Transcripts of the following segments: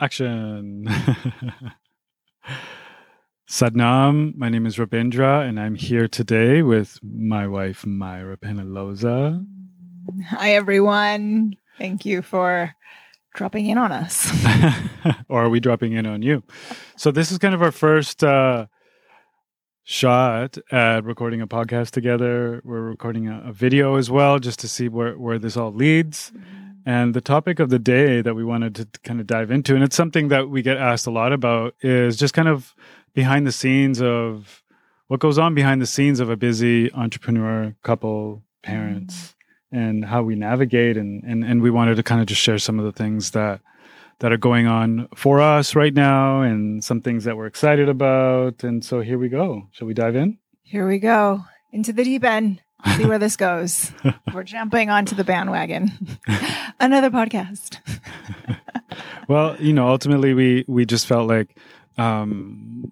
Action. Satnam, my name is Robindra, and I'm here today with my wife, Myrah Penaloza. Hi, everyone. Thank you for dropping in on us. or are we dropping in on you? So, this is kind of our first uh, shot at recording a podcast together. We're recording a, a, video as well, just to see where, where this all leads. And the topic of the day that we wanted to kind of dive into, and it's something that we get asked a lot about, is just kind of behind the scenes of what goes on behind the scenes of a busy entrepreneur couple, parents, and how we navigate. And, and, and we wanted to kind of just share some of the things that that are going on for us right now and some things that we're excited about. And so here we go. Shall we dive in? Here we go into the deep end. See where this goes. we're jumping onto the bandwagon. Another podcast. well, you know, ultimately we we just felt like um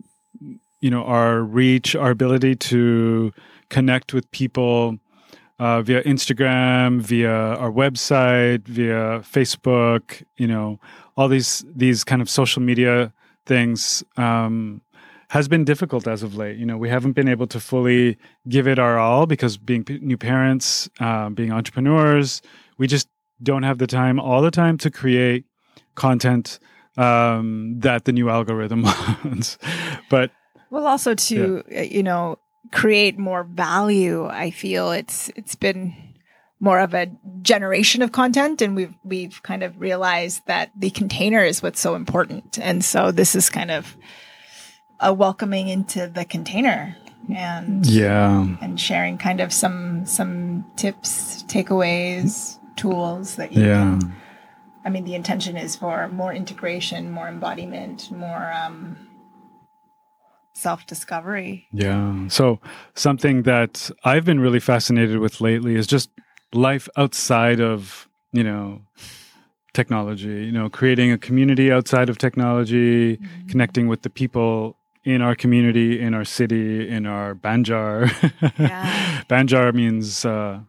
you know, our reach, our ability to connect with people uh, via Instagram, via our website, via Facebook, you know, all these these kind of social media things um, has been difficult as of late. You know, we haven't been able to fully give it our all because being p- new parents, uh, being entrepreneurs, we just don't have the time all the time to create content um, that the new algorithm wants. but well, also to yeah. Uh, you know create more value. I feel it's it's been more of a generation of content and we've we've kind of realized that the container is what's so important and so this is kind of a welcoming into the container and yeah. and sharing kind of some some tips takeaways tools that you yeah. can, i mean the intention is for more integration more embodiment more um self discovery yeah. So something that i've been really fascinated with lately is just life outside of you know technology you know creating a community outside of technology mm-hmm. connecting with the people in our community in our city in our banjar yeah. banjar means uh,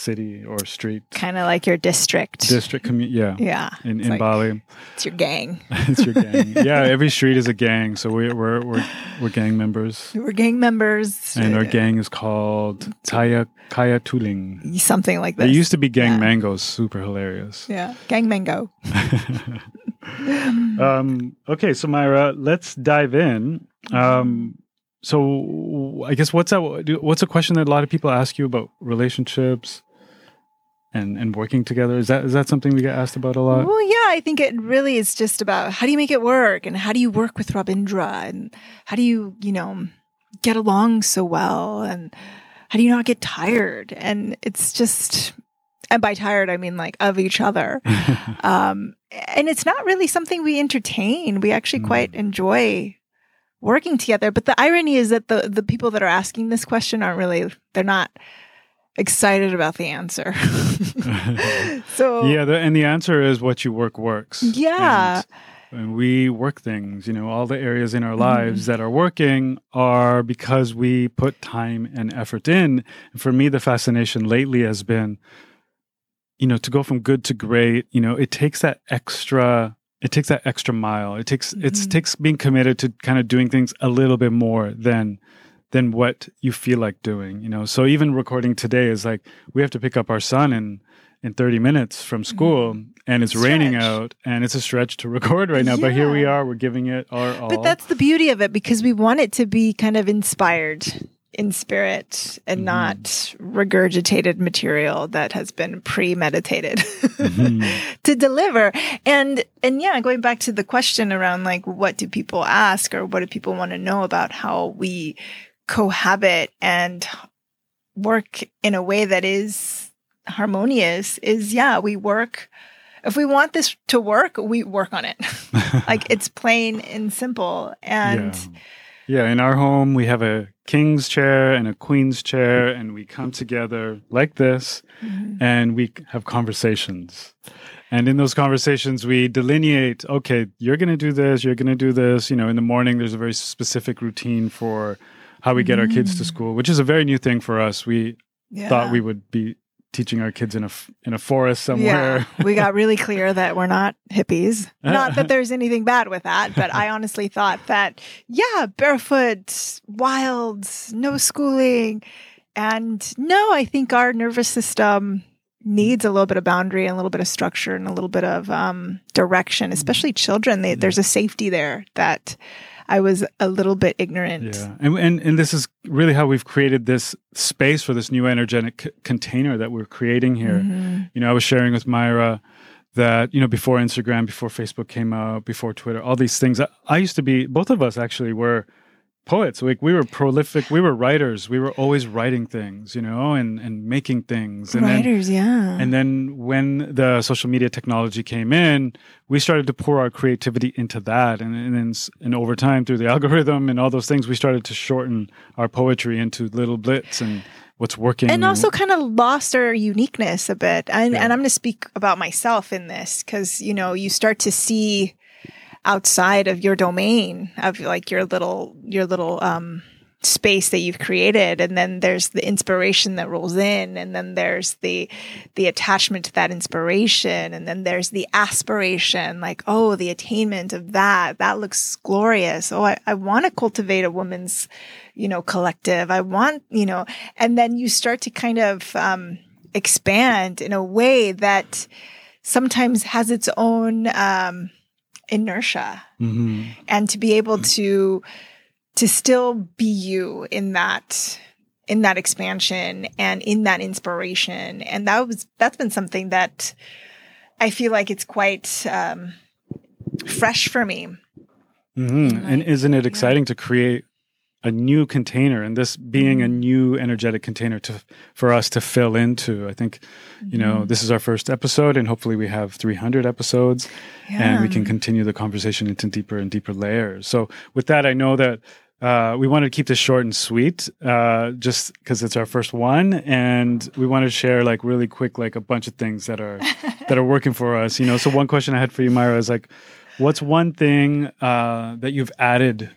city or street. Kind of like your district. District, community. yeah. Yeah. In, in like, Bali. It's your gang. it's your gang. Yeah, every street is a gang. So we, we're, we're, we're gang members. We're gang members. And our gang is called Taya Kaya Tuling. Something like that. It used to be Gang yeah. Mangoes. Super hilarious. Yeah. Gang Mango. um, okay, so Myrah, let's dive in. Um, so I guess what's that? What's a question that a lot of people ask you about relationships, and and working together is that is that something we get asked about a lot well yeah i think it really is just about how do you make it work and how do you work with Robindra and how do you you know get along so well and how do you not get tired and it's just and by tired i mean like of each other um and it's not really something we entertain we actually quite mm. enjoy working together but the irony is that the the people that are asking this question aren't really they're not excited about the answer. so yeah, the, and the answer is what you work works. Yeah. And, and we work things, you know, all the areas in our lives mm. that are working are because we put time and effort in. And for me, the fascination lately has been, you know, to go from good to great, you know, it takes that extra it takes that extra mile. It takes mm-hmm. it takes being committed to kind of doing things a little bit more than than what you feel like doing you know so even recording today is like we have to pick up our son in in 30 minutes from school mm. and it's stretch. raining out and it's a stretch to record right now yeah. but here we are we're giving it our all but that's the beauty of it because we want it to be kind of inspired in spirit and mm-hmm. not regurgitated material that has been premeditated mm-hmm. to deliver and and yeah going back to the question around like what do people ask or what do people want to know about how we cohabit and work in a way that is harmonious is yeah, we work if we want this to work, we work on it. like it's plain and simple. And yeah. yeah. in our home we have a king's chair and a queen's chair and we come together like this mm-hmm. and we have conversations. And in those conversations, we delineate okay, you're going to do this, you're going to do this. You know, in the morning, there's a very specific routine for how we get mm. our kids to mm. school, which is a very new thing for us. We yeah. thought we would be teaching our kids in a in a forest somewhere. Yeah, we got really clear that we're not hippies. Not that there's anything bad with that, but I honestly thought that yeah, barefoot, wild, no schooling, and no, I think our nervous system needs a little bit of boundary and a little bit of structure and a little bit of um, direction, especially children. They, there's a safety there that I was a little bit ignorant. Yeah, and and and this is really how we've created this space for this new energetic c- container that we're creating here. Mm-hmm. You know, I was sharing with Myrah that you know before Instagram, before Facebook came out, before Twitter, all these things. I, I used to be. Both of us actually were poets. Like we were prolific. We were writers. We were always writing things, you know, and and making things. And Writers, then, yeah. and then when the social media technology came in, we started to pour our creativity into that, and and then and over time through the algorithm and all those things, we started to shorten our poetry into little blits and what's working. and also kind of lost our uniqueness a bit. And, Yeah. and I'm going to speak about myself in this because, you know, you start to see outside of your domain of like your little, your little, um, space that you've created. And then there's the inspiration that rolls in and then there's the the attachment to that inspiration and then there's the aspiration like oh the attainment of that. That looks glorious. Oh i, I want to cultivate a woman's you know collective. I want you know and then you start to kind of um, expand in a way that sometimes has its own um, inertia Mhm. and to be able to to still be you in that in that expansion and in that inspiration and that was that's been something that i feel like it's quite um fresh for me Mhm. And isn't it exciting to create a new container and this being a Mm-hmm. new energetic container to for us to fill into? I think, you Mm-hmm. know, this is our first episode and hopefully we have 300 episodes and we can continue the conversation into deeper and deeper layers. So with that, I know that uh, we wanted to keep this short and sweet, uh, just because it's our first one, and we want to share like really quick, like a bunch of things that are that are working for us. You know, so one question I had for you, Myrah, is like, what's one thing uh, that you've added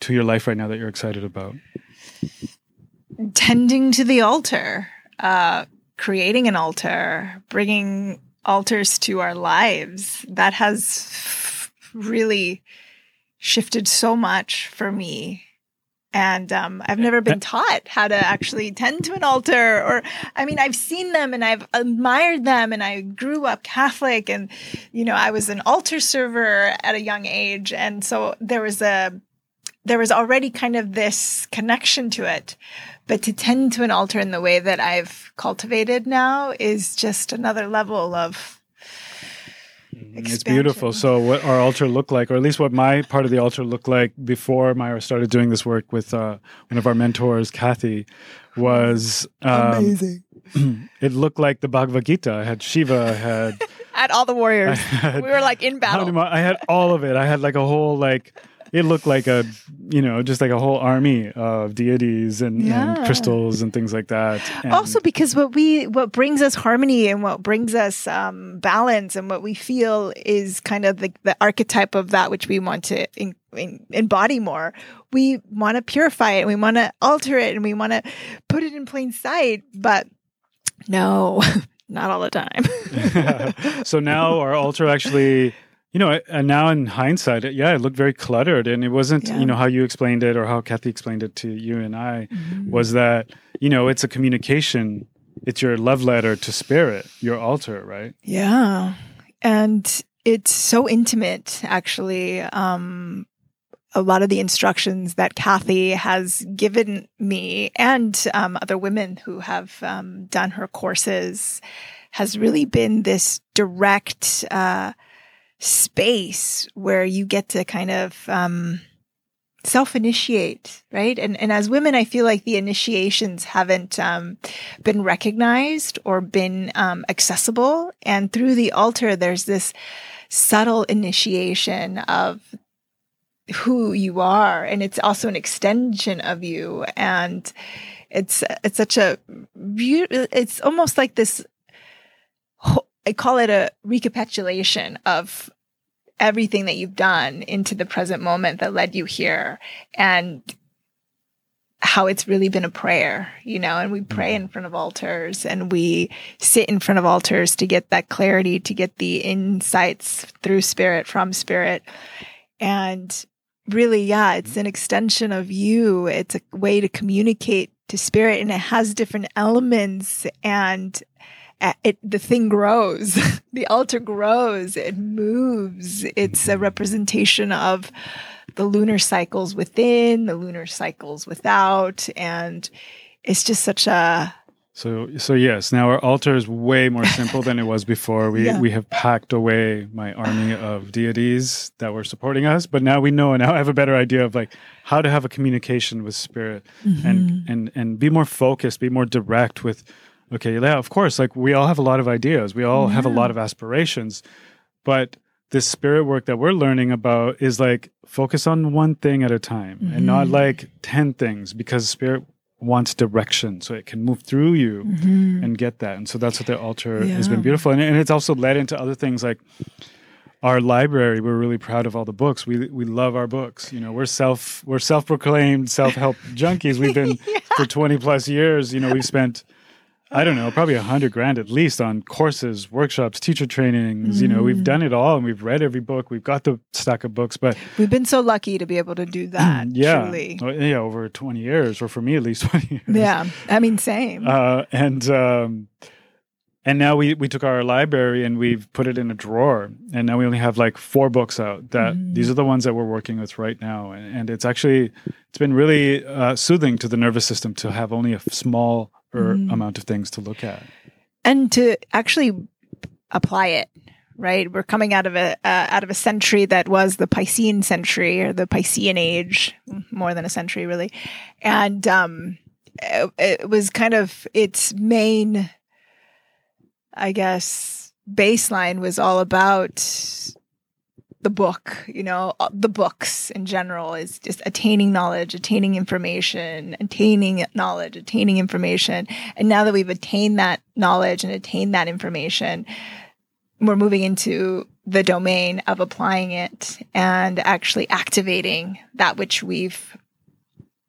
to your life right now that you're excited about? tending to the altar uh creating an altar bringing altars to our lives. That has really shifted so much for me. And um, i've never been taught how to actually tend to an altar or i mean i've seen them and i've admired them and i grew up catholic and you know i was an altar server at a young age. And so there was a there was already kind of this connection to it but to tend to an altar in the way that I've cultivated now is just another level of It's beautiful. So, what our altar looked like, or at least what my part of the altar looked like before Myrah started doing this work with uh, one of our mentors, Kathy, was um, it looked like the Bhagavad Gita. I had Shiva, I had, At all the warriors, had we were like in battle. I had all of it. I had like a whole like it looked like a you know just like a whole army of deities and, Yeah. and crystals and things like that. And also because what we what brings us harmony and what brings us um, balance and what we feel is kind of the, the archetype of that which we want to in, in, embody more we want to purify it and we want to alter it and we want to put it in plain sight but no not all the time so now our altar actually you know and now in hindsight yeah it looked very cluttered and it wasn't Yeah. you know how you explained it or how kathy explained it to you and i Mm-hmm. was that you know it's a communication it's your love letter to spirit your altar right Yeah. And it's so intimate, actually. Um, a lot of the instructions that Kathy has given me and um, other women who have um, done her courses has really been this direct uh, space where you get to kind of um, self initiate, right? And and as women, I feel like the initiations haven't um, been recognized or been um, accessible. And through the altar, there's this subtle initiation of who you are, and it's also an extension of you. And it's it's such a it's almost like this. I call it a recapitulation of everything that you've done into the present moment that led you here and how it's really been a prayer, you know, and we pray mm-hmm. in front of altars and we sit in front of altars to get that clarity, to get the insights through spirit, from spirit. And really, yeah, it's an extension of you. It's a way to communicate to spirit and it has different elements and it the thing grows the altar grows it moves it's a representation of the lunar cycles within the lunar cycles without and it's just such a so so yes, now our altar is way more simple than it was before. We yeah. we have packed away my army of deities that were supporting us, but now we know and now I have a better idea of like how to have a communication with spirit mm-hmm. and and and be more focused, be more direct with okay, yeah, of course, like we all have a lot of ideas. We all yeah. have a lot of aspirations, but this spirit work that we're learning about is like focus on one thing at a time mm-hmm. and not mm-hmm. like 10 things because spirit wants direction so it can move through you mm-hmm. and get that. And so that's what the altar yeah. has been beautiful. And, and it's also led into other things like our library. We're really proud of all the books. We we love our books. You know, we're self we're self proclaimed self help junkies. We've been yeah. for twenty plus years. You know, we've spent I don't know, probably a hundred grand at least on courses, workshops, teacher trainings. Mm. You know, we've done it all and we've read every book. We've got the stack of books, but we've been so lucky to be able to do that. yeah. Truly. Yeah. Over 20 years, or for me, at least 20 years. Yeah. I mean, same. Uh, and, um, and now we, we took our library and we've put it in a drawer and now we only have like four books out that mm. these are the ones that we're working with right now and, and it's actually it's been really uh, soothing to the nervous system to have only a small or mm. amount of things to look at. And to actually apply it right? We're coming out of a uh, out of a century that was the piscean century or the piscean age more than a century really. And um it, it was kind of its main i guess baseline was all about the book, you know, uh, the books in general is just attaining knowledge, attaining information, attaining knowledge, attaining information. And now that we've attained that knowledge and attained that information, we're moving into the domain of applying it and actually activating that which we've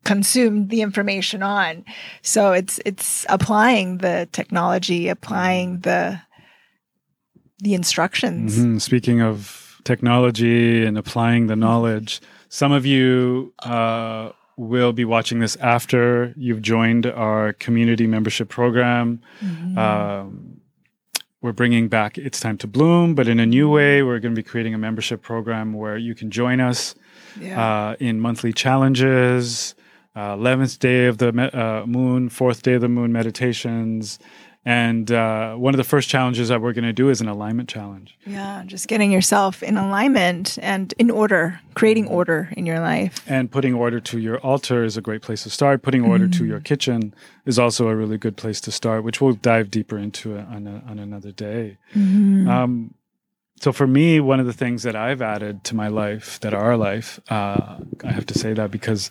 consumed the information on. So it's it's applying the technology, applying the the instructions. Mm-hmm. Speaking of technology and applying the knowledge. Some of you uh, will be watching this after you've joined our community membership program. Mm-hmm. Um, we're bringing back It's Time to Bloom, but in a new way. We're going to be creating a membership program where you can join us yeah. uh, in monthly challenges, uh, 11th day of the me- uh, moon, fourth day of the moon meditations, and uh, one of the first challenges that we're going to do is an alignment challenge. Yeah, just getting yourself in alignment and in order, creating order in your life. And putting order to your altar is a great place to start. Putting order mm. to your kitchen is also a really good place to start, which we'll dive deeper into on, a, on another day. Mm. Um, so for me, one of the things that I've added to my life, that our life, uh, I have to say that because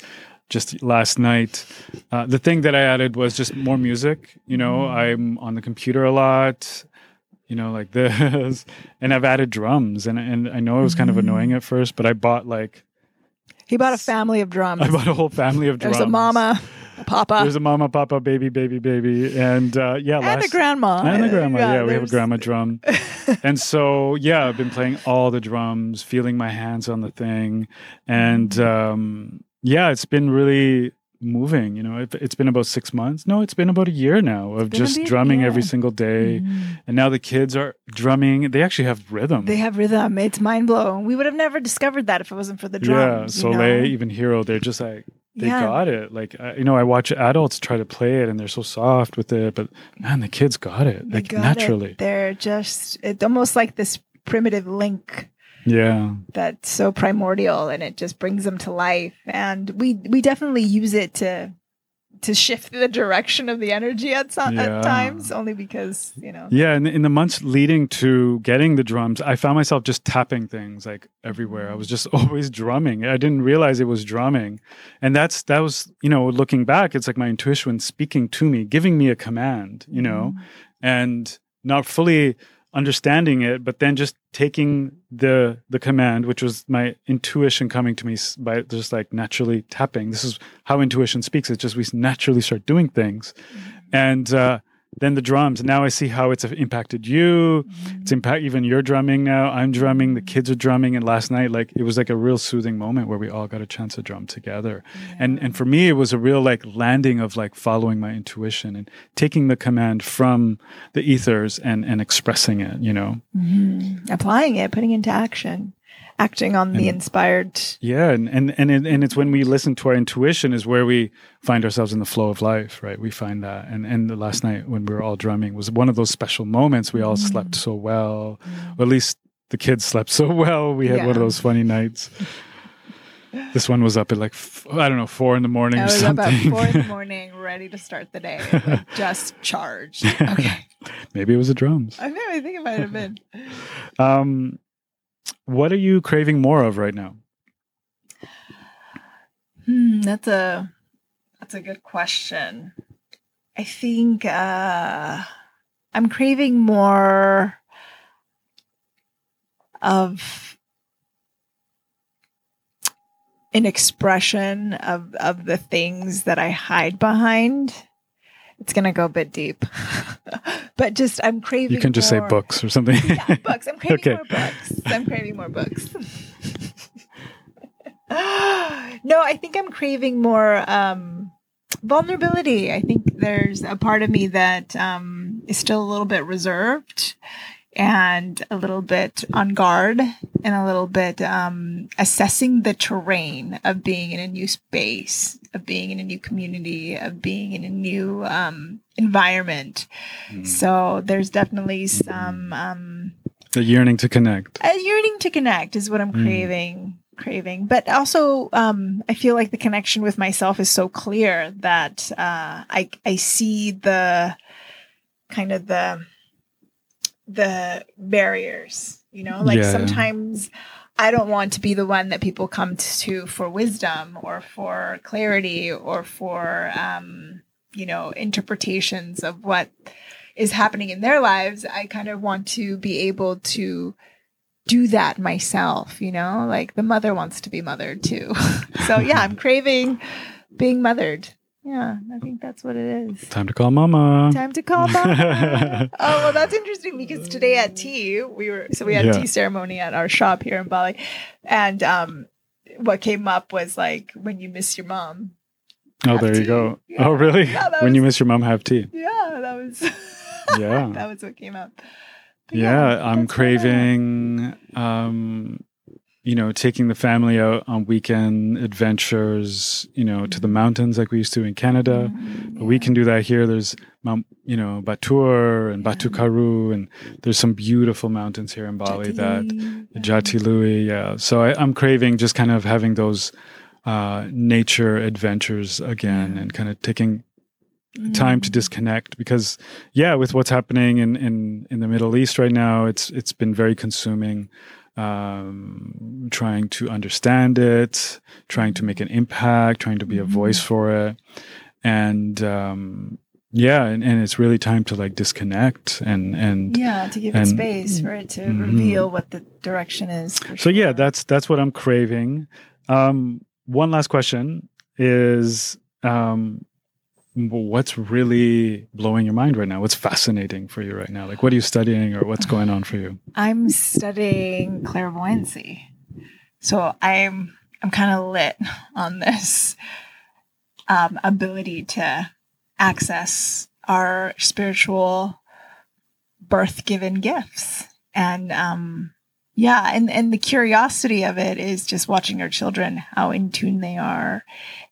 just last night. Uh, the thing that I added was just more music. You know, mm. I'm on the computer a lot, you know, like this, and I've added drums. And and I know it was kind of mm-hmm. annoying at first, but I bought like. He bought a family of drums. I bought a whole family of drums. There's a mama, a papa. There's a mama, papa, baby, baby, baby, and uh, yeah, and last, a grandma, and a grandma. Yeah, yeah we have a grandma drum, and so yeah, I've been playing all the drums, feeling my hands on the thing, and mm-hmm. um, yeah, it's been really moving. You know, it, has been about six months. No, it's been about a year now of just drumming every single day. Mm. And now the kids are drumming. They actually have rhythm. They have rhythm. It's mind blowing. We would have never discovered that if it wasn't for the drums. Yeah, Soleil, even Hero, they're just like, they yeah. got it. Like, you know, I watch adults try to play it and they're so soft with it, but man, the kids got it. They like, got naturally. It. They're just, it's almost like this primitive link yeah. that's so primordial and it just brings them to life. And we we definitely use it to to shift the direction of the energy at, some, yeah. at times only because you know. Yeah in, in the months leading to getting the drums i found myself just tapping things like everywhere. I was just always drumming. I didn't realize it was drumming. And that's that was you know looking back it's like my intuition speaking to me giving me a command you know? Mm. and not fully understanding it, but then just taking the the command, which was my intuition coming to me by just like naturally tapping. This is how intuition speaks. It's just we naturally start doing things, mm-hmm. and uh, then the drums. Now I see how it's impacted you. Mm-hmm. It's impact even your drumming now. I'm drumming. The kids are drumming. And last night, like it was like a real soothing moment where we all got a chance to drum together. Yeah. And and for me, it was a real like landing of like following my intuition and taking the command from the ethers and and expressing it. You know, mm-hmm. applying it, putting into action acting on and, the inspired. Yeah, and and and and it's when we listen to our intuition is where we find ourselves in the flow of life, right? We find that, and and the last night when we were all drumming was one of those special moments. We all mm. slept so well, mm. or at least the kids slept so well. We had yeah. one of those funny nights. this one was up at like I don't know four in the morning. I was up at four in the morning, ready to start the day, like just charged. Okay. Maybe it was the drums. I know. I think it might have been. Um, what are you craving more of right now? Hmm, that's a that's a good question. I think uh, I'm craving more of an expression of of the things that I hide behind. It's gonna go a bit deep, but just I'm craving. You can just more. say books or something. yeah, books. I'm craving okay. more books. I'm craving more books. no, I think I'm craving more um, vulnerability. I think there's a part of me that um, is still a little bit reserved and a little bit on guard and a little bit um, assessing the terrain of being in a new space, of being in a new community, of being in a new um, environment. Mm. So there's definitely some. Um, the yearning to connect. A yearning to connect is what I'm mm. craving. Craving, but also um, I feel like the connection with myself is so clear that uh, I I see the kind of the the barriers, you know, like yeah. sometimes I don't want to be the one that people come to for wisdom or for clarity or for, um, you know, interpretations of what is happening in their lives. I kind of want to be able to do that myself, you know, like the mother wants to be mothered too. so yeah, I'm craving being mothered. Yeah, I think that's what it is. Time to call mama. Time to call mama. oh, well, that's interesting because today at tea, we were, so we had yeah. tea ceremony at our shop here in Bali. And um, what came up was like when you miss your mom. Oh, there tea. you go. Yeah. Oh, really? Yeah, when was, you miss your mom, have tea. Yeah, that was. yeah, that was what came up. yeah, yeah, I'm craving um, you know, taking the family out on weekend adventures, you know, to the mountains like we used to in Canada. Mm-hmm, yeah. We can do that here. There's Mount, you know, Batur and Batu Karu, and there's some beautiful mountains here in Bali Jati that Jatiluwih. Yeah. So I, am craving just kind of having those uh, nature adventures again yeah. and kind of taking time to mm. disconnect because yeah with what's happening in, in in the middle east right now it's it's been very consuming um, trying to understand it, trying to make an impact, trying to be a mm-hmm. voice for it. And, um, yeah, and, and it's really time to like disconnect and and yeah, to give and, it space for it to mm-hmm. reveal what the direction is. So sure. yeah, that's that's what I'm craving. Um, one last question is um, what's really blowing your mind right now? What's fascinating for you right now? Like, what are you studying or what's going on for you? I'm studying clairvoyancy. So I'm, I'm kind of lit on this um, ability to access our spiritual birth given gifts. And, um, yeah, and, and the curiosity of it is just watching our children, how in tune they are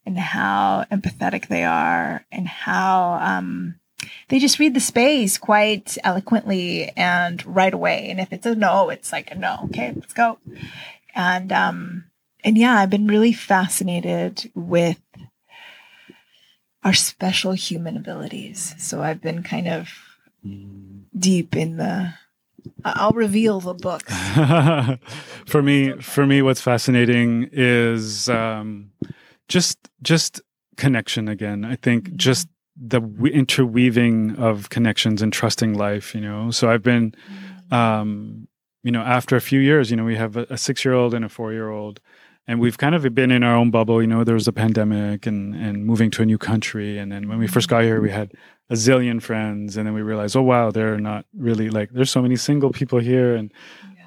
and how empathetic they are and how um, they just read the space quite eloquently and right away. And if it's a no, it's like a no. Okay, let's go. And um, and yeah, I've been really fascinated with our special human abilities. So I've been kind of deep in the I'll reveal the book. for me, for me, what's fascinating is um, just just connection again. I think mm-hmm. just the interweaving of connections and trusting life. You know, so I've been um, you know, after a few years, you know, we have a, a six year old and a four year old, and we've kind of been in our own bubble. You know, there was a pandemic and and moving to a new country, and then when we first got here, we had a zillion friends, and then we realized, oh wow, they're not really like there's so many single people here, and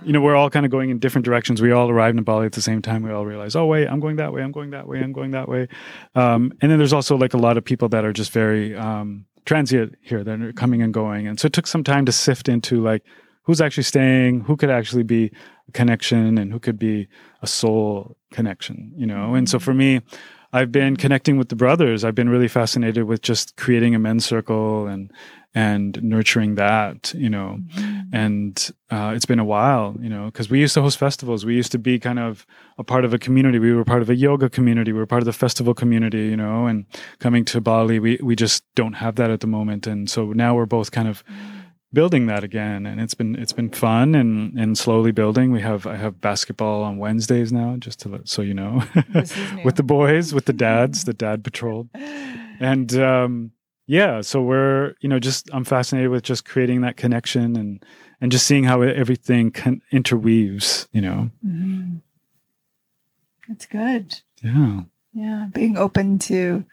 you know, we're all kind of going in different directions. We all arrived in Bali at the same time. We all realized, oh wait, I'm going that way. I'm going that way. I'm going that way. Um, and then there's also like a lot of people that are just very um, transient here. They're coming and going, and so it took some time to sift into like who's actually staying, who could actually be a connection, and who could be a soul connection. You know, and so for me. I've been connecting with the brothers. I've been really fascinated with just creating a men's circle and and nurturing that, you know. Mm-hmm. And uh, it's been a while, you know, because we used to host festivals. We used to be kind of a part of a community. We were part of a yoga community. We were part of the festival community, you know. And coming to Bali, we we just don't have that at the moment. And so now we're both kind of building that again and it's been it's been fun and and slowly building. We have i have basketball on wednesdays now just to let so you know. With the boys with the dads the dad patrol and um yeah so we're you know just i'm fascinated with just creating that connection and and just seeing how everything can interweaves you know? Mm-hmm. that's good. Yeah. Yeah being open to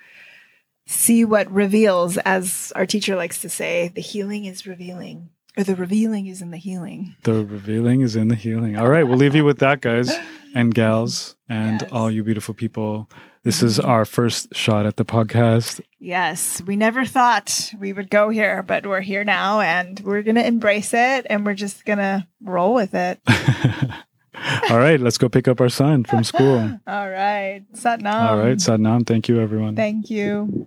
see what reveals as our teacher likes to say the healing is revealing or the revealing is in the healing the revealing is in the healing all right we'll leave you with that guys and gals and yes. all you beautiful people this is our first shot at the podcast. Yes, we never thought we would go here, but we're here now and we're going to embrace it and we're just going to roll with it. All right, let's go pick up our son from school. All right. Satnam. All right, Satnam. Thank you, everyone. Thank you.